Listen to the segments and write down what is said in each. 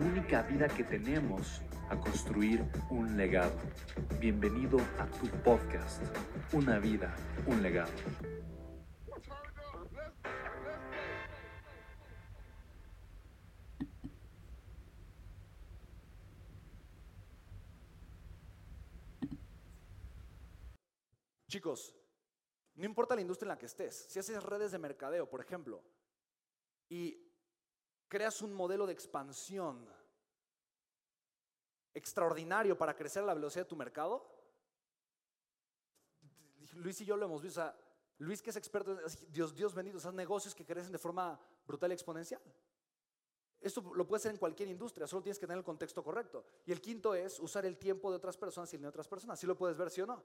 única vida que tenemos a construir un legado. Bienvenido a tu podcast, Una vida, un legado. Chicos, no importa la industria en la que estés, si haces redes de mercadeo, por ejemplo, y creas un modelo de expansión extraordinario para crecer a la velocidad de tu mercado, Luis y yo lo hemos visto, o sea, Luis que es experto, Dios, Dios bendito, esos negocios que crecen de forma brutal y exponencial. Esto lo puedes hacer en cualquier industria, solo tienes que tener el contexto correcto. Y el quinto es usar el tiempo de otras personas y el de otras personas. ¿Sí lo puedes ver, sí o no?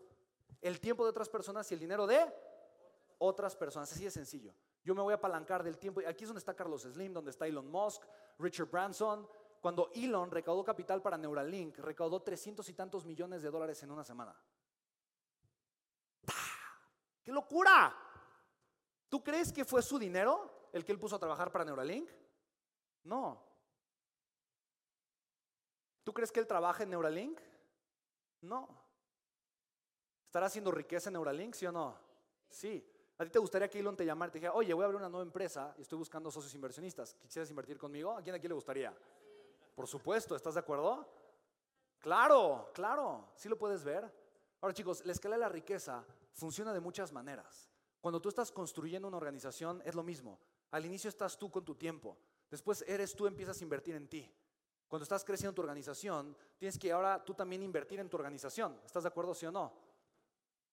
El tiempo de otras personas y el dinero de otras personas. Así de sencillo. Yo me voy a apalancar del tiempo. Aquí es donde está Carlos Slim, donde está Elon Musk, Richard Branson. Cuando Elon recaudó capital para Neuralink, recaudó 300 y tantos millones de dólares en una semana. ¡Qué locura! ¿Tú crees que fue su dinero el que él puso a trabajar para Neuralink? No. ¿Tú crees que él trabaja en Neuralink? No. ¿Estará haciendo riqueza en Neuralink, sí o no? Sí. ¿A ti te gustaría que Elon te llamara y te dijera, oye, voy a abrir una nueva empresa y estoy buscando socios inversionistas? ¿Quisieras invertir conmigo? ¿A quién aquí le gustaría? Por supuesto, ¿estás de acuerdo? Claro, claro, sí lo puedes ver. Ahora chicos, la escala de la riqueza funciona de muchas maneras. Cuando tú estás construyendo una organización es lo mismo. Al inicio estás tú con tu tiempo. Después eres tú, empiezas a invertir en ti. Cuando estás creciendo tu organización, tienes que ahora tú también invertir en tu organización. ¿Estás de acuerdo, sí o no?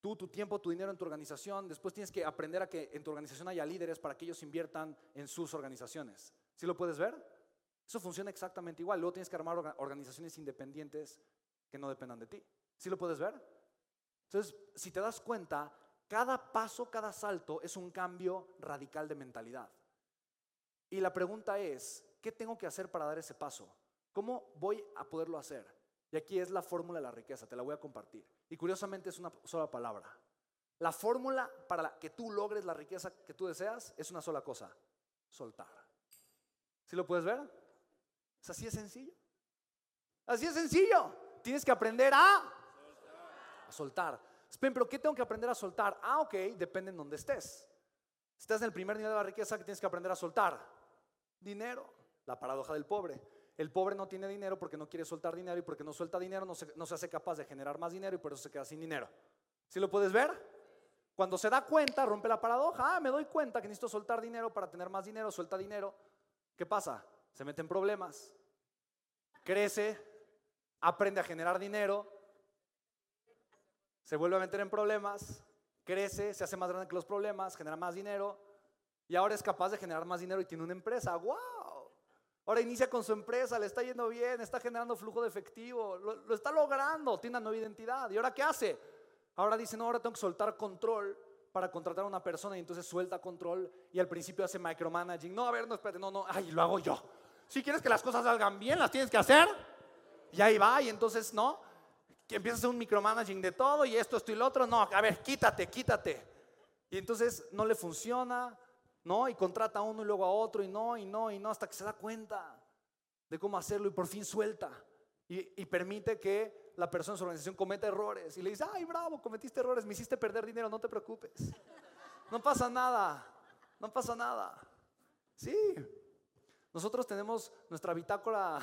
Tú, tu tiempo, tu dinero en tu organización. Después tienes que aprender a que en tu organización haya líderes para que ellos inviertan en sus organizaciones. ¿Sí lo puedes ver? Eso funciona exactamente igual. Luego tienes que armar organizaciones independientes que no dependan de ti. ¿Sí lo puedes ver? Entonces, si te das cuenta, cada paso, cada salto es un cambio radical de mentalidad. Y la pregunta es, ¿qué tengo que hacer para dar ese paso? ¿Cómo voy a poderlo hacer? Y aquí es la fórmula de la riqueza, te la voy a compartir. Y curiosamente es una sola palabra. La fórmula para que tú logres la riqueza que tú deseas es una sola cosa, soltar. ¿Sí lo puedes ver? Es así de sencillo. Así de sencillo. Tienes que aprender a, a soltar. pero ¿qué tengo que aprender a soltar? Ah, ok, depende en dónde estés. Si estás en el primer nivel de la riqueza, ¿qué tienes que aprender a soltar? Dinero, la paradoja del pobre. El pobre no tiene dinero porque no quiere soltar dinero y porque no suelta dinero no se, no se hace capaz de generar más dinero y por eso se queda sin dinero. ¿Sí lo puedes ver? Cuando se da cuenta, rompe la paradoja. Ah, me doy cuenta que necesito soltar dinero para tener más dinero, suelta dinero. ¿Qué pasa? Se mete en problemas, crece, aprende a generar dinero, se vuelve a meter en problemas, crece, se hace más grande que los problemas, genera más dinero, y ahora es capaz de generar más dinero y tiene una empresa. ¡Wow! Ahora inicia con su empresa, le está yendo bien, está generando flujo de efectivo, lo, está logrando, tiene una nueva identidad. ¿Y ahora qué hace? Ahora dice, no, ahora tengo que soltar control para contratar a una persona y entonces suelta control y al principio hace micromanaging. No, a ver, no, espérate, no, no, ay, lo hago yo. Si quieres que las cosas salgan bien, las tienes que hacer. Y ahí va, y entonces, ¿no? Que empieza a hacer un micromanaging de todo y esto, esto y lo otro. No, a ver, quítate, quítate. Y entonces no le funciona, ¿no? Y contrata a uno y luego a otro y no, y no, y no, hasta que se da cuenta de cómo hacerlo y por fin suelta. Y, permite que la persona en su organización cometa errores. Y le dice, ay, bravo, cometiste errores, me hiciste perder dinero, no te preocupes. No pasa nada, no pasa nada. Sí, nosotros tenemos nuestra bitácora,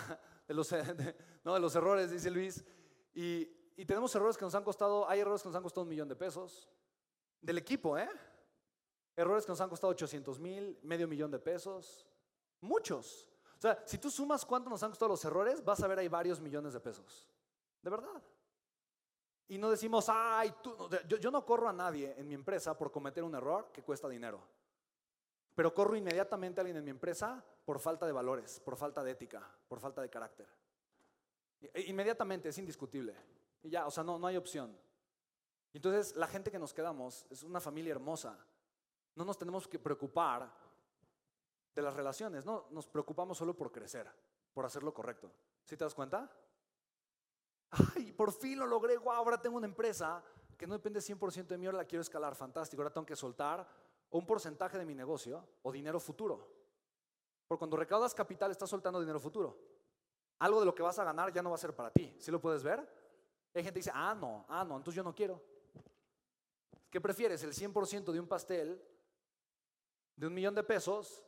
de los, no, de los errores, dice Luis. Y, y tenemos errores que nos han costado, hay errores que nos han costado un millón de pesos. Del equipo, ¿eh? Errores que nos han costado 800 mil, medio millón de pesos. Muchos. O sea, si tú sumas cuánto nos han costado los errores, vas a ver ahí varios millones de pesos. De verdad. Y no decimos, ay, tú, yo, yo no corro a nadie en mi empresa por cometer un error que cuesta dinero. Pero corro inmediatamente a alguien en mi empresa por falta de valores, por falta de ética, por falta de carácter. E, inmediatamente, es indiscutible. Y ya, o sea, no, no hay opción. Entonces, la gente que nos quedamos es una familia hermosa. No nos tenemos que preocupar de las relaciones, no, nos preocupamos solo por crecer, por hacer lo correcto. ¿Sí te das cuenta? Ay, por fin lo logré, wow, ahora tengo una empresa que no depende 100% de mí, ahora la quiero escalar, fantástico, ahora tengo que soltar un porcentaje de mi negocio o dinero futuro. Porque cuando recaudas capital estás soltando dinero futuro. Algo de lo que vas a ganar ya no va a ser para ti. ¿Sí lo puedes ver? Hay gente que dice, ah, no, ah, no, entonces yo no quiero. ¿Qué prefieres? ¿El 100% de un pastel de un millón de pesos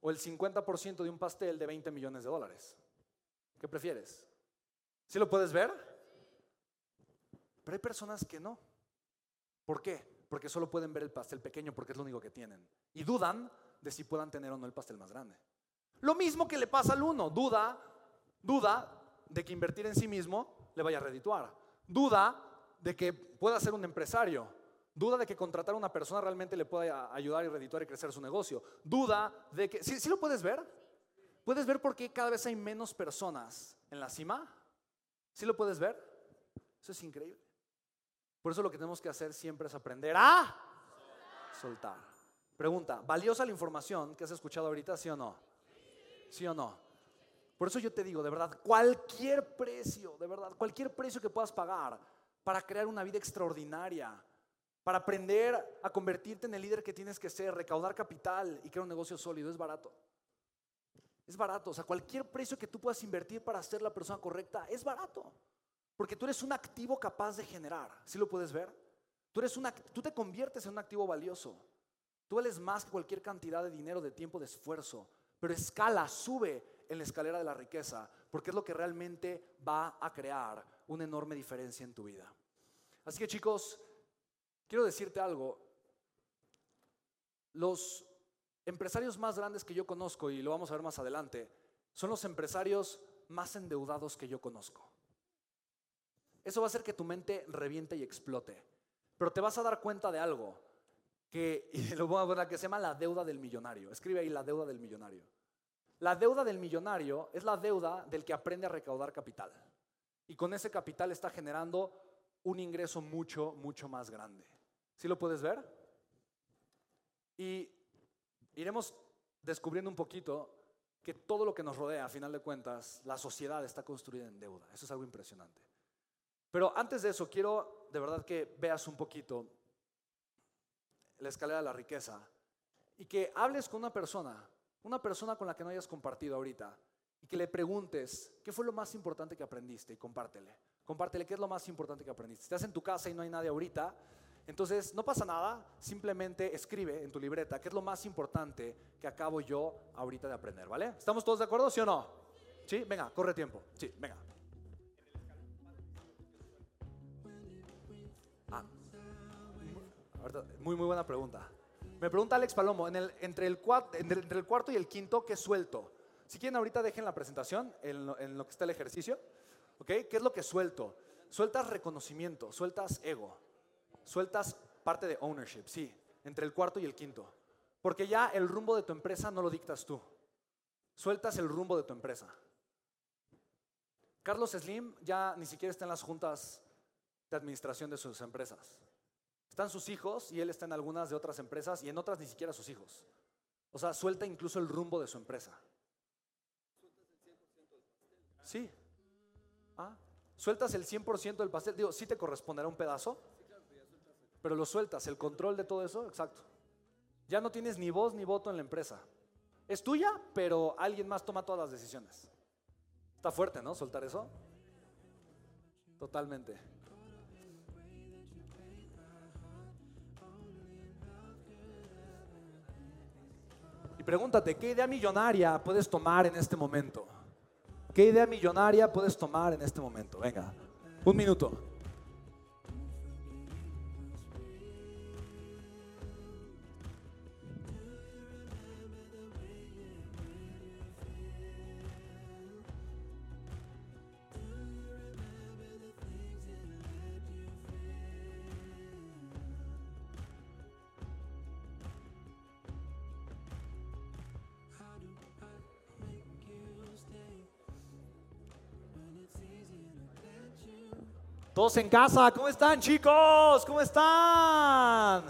o el 50% de un pastel de 20 millones de dólares? ¿Qué prefieres? ¿Sí lo puedes ver? Pero hay personas que no. ¿Por qué? Porque solo pueden ver el pastel pequeño porque es lo único que tienen. Y dudan de si puedan tener o no el pastel más grande. Lo mismo que le pasa al uno, duda, duda de que invertir en sí mismo le vaya a redituar. Duda de que pueda ser un empresario. Duda de que contratar a una persona realmente le pueda ayudar y redituar y crecer su negocio. Duda de que... ¿Sí, ¿Sí lo puedes ver? ¿Puedes ver por qué cada vez hay menos personas en la cima? ¿Sí lo puedes ver? Eso es increíble. Por eso lo que tenemos que hacer siempre es aprender a soltar. Pregunta, ¿valiosa la información que has escuchado ahorita, sí o no? ¿Sí o no? Por eso yo te digo, de verdad, cualquier precio, de verdad, cualquier precio que puedas pagar para crear una vida extraordinaria, para aprender a convertirte en el líder que tienes que ser, recaudar capital y crear un negocio sólido, es barato. Es barato, o sea, cualquier precio que tú puedas invertir para ser la persona correcta es barato. Porque tú eres un activo capaz de generar. ¿Sí lo puedes ver? Tú, eres una, tú te conviertes en un activo valioso. Tú eres más que cualquier cantidad de dinero, de tiempo, de esfuerzo. Pero escala, sube en la escalera de la riqueza, porque es lo que realmente va a crear una enorme diferencia en tu vida. Así que chicos, quiero decirte algo. Los empresarios más grandes que yo conozco, y lo vamos a ver más adelante, son los empresarios más endeudados que yo conozco. Eso va a hacer que tu mente reviente y explote. Pero te vas a dar cuenta de algo, que, lo que se llama la deuda del millonario. Escribe ahí la deuda del millonario. La deuda del millonario es la deuda del que aprende a recaudar capital. Y con ese capital está generando un ingreso mucho, mucho más grande. ¿Sí lo puedes ver? Y iremos descubriendo un poquito que todo lo que nos rodea, a final de cuentas, la sociedad está construida en deuda. Eso es algo impresionante. Pero antes de eso, quiero de verdad que veas un poquito la escalera de la riqueza y que hables con una persona, una persona con la que no hayas compartido ahorita, y que le preguntes qué fue lo más importante que aprendiste y compártele. Compártele qué es lo más importante que aprendiste. Estás en tu casa y no hay nadie ahorita, entonces, no pasa nada, simplemente escribe en tu libreta qué es lo más importante que acabo yo ahorita de aprender, ¿vale? ¿Estamos todos de acuerdo, sí o no? Sí, venga, corre tiempo. Sí, venga. Ah, muy, muy buena pregunta. Me pregunta Alex Palomo, en el, entre, el, entre, el, cuarto y el quinto, ¿qué suelto? Si quieren, ahorita dejen la presentación en lo, en lo que está el ejercicio. ¿Ok? ¿Qué es lo que suelto? Sueltas reconocimiento, sueltas ego sueltas parte de ownership, sí, entre el cuarto y el quinto. Porque ya el rumbo de tu empresa no lo dictas tú. Sueltas el rumbo de tu empresa. Carlos Slim ya ni siquiera está en las juntas de administración de sus empresas. Están sus hijos y él está en algunas de otras empresas y en otras ni siquiera sus hijos. O sea, suelta incluso el rumbo de su empresa. Sí. Ah, sueltas el 100% del pastel. Digo, ¿sí te corresponderá un pedazo? Pero lo sueltas, el control de todo eso, exacto. Ya no tienes ni voz ni voto en la empresa. Es tuya, pero alguien más toma todas las decisiones. Está fuerte, ¿no? Soltar eso. Totalmente. Y pregúntate, ¿qué idea millonaria puedes tomar en este momento? ¿Qué idea millonaria puedes tomar en este momento? Venga, un minuto. Todos en casa, ¿cómo están chicos? ¿Cómo están?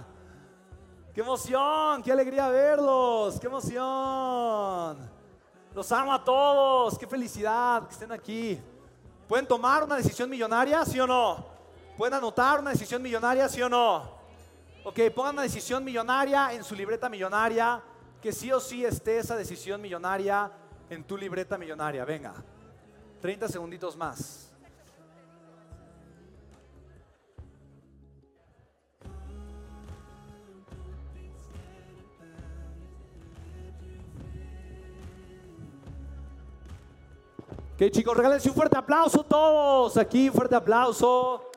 ¡Qué emoción! ¡Qué alegría verlos! ¡Qué emoción! Los amo a todos, qué felicidad que estén aquí. ¿Pueden tomar una decisión millonaria, sí o no? ¿Pueden anotar una decisión millonaria, sí o no? Ok, pongan una decisión millonaria en su libreta millonaria, que sí o sí esté esa decisión millonaria en tu libreta millonaria. Venga, 30 segunditos más. Ok, chicos, regálense un fuerte aplauso todos. Aquí, fuerte aplauso.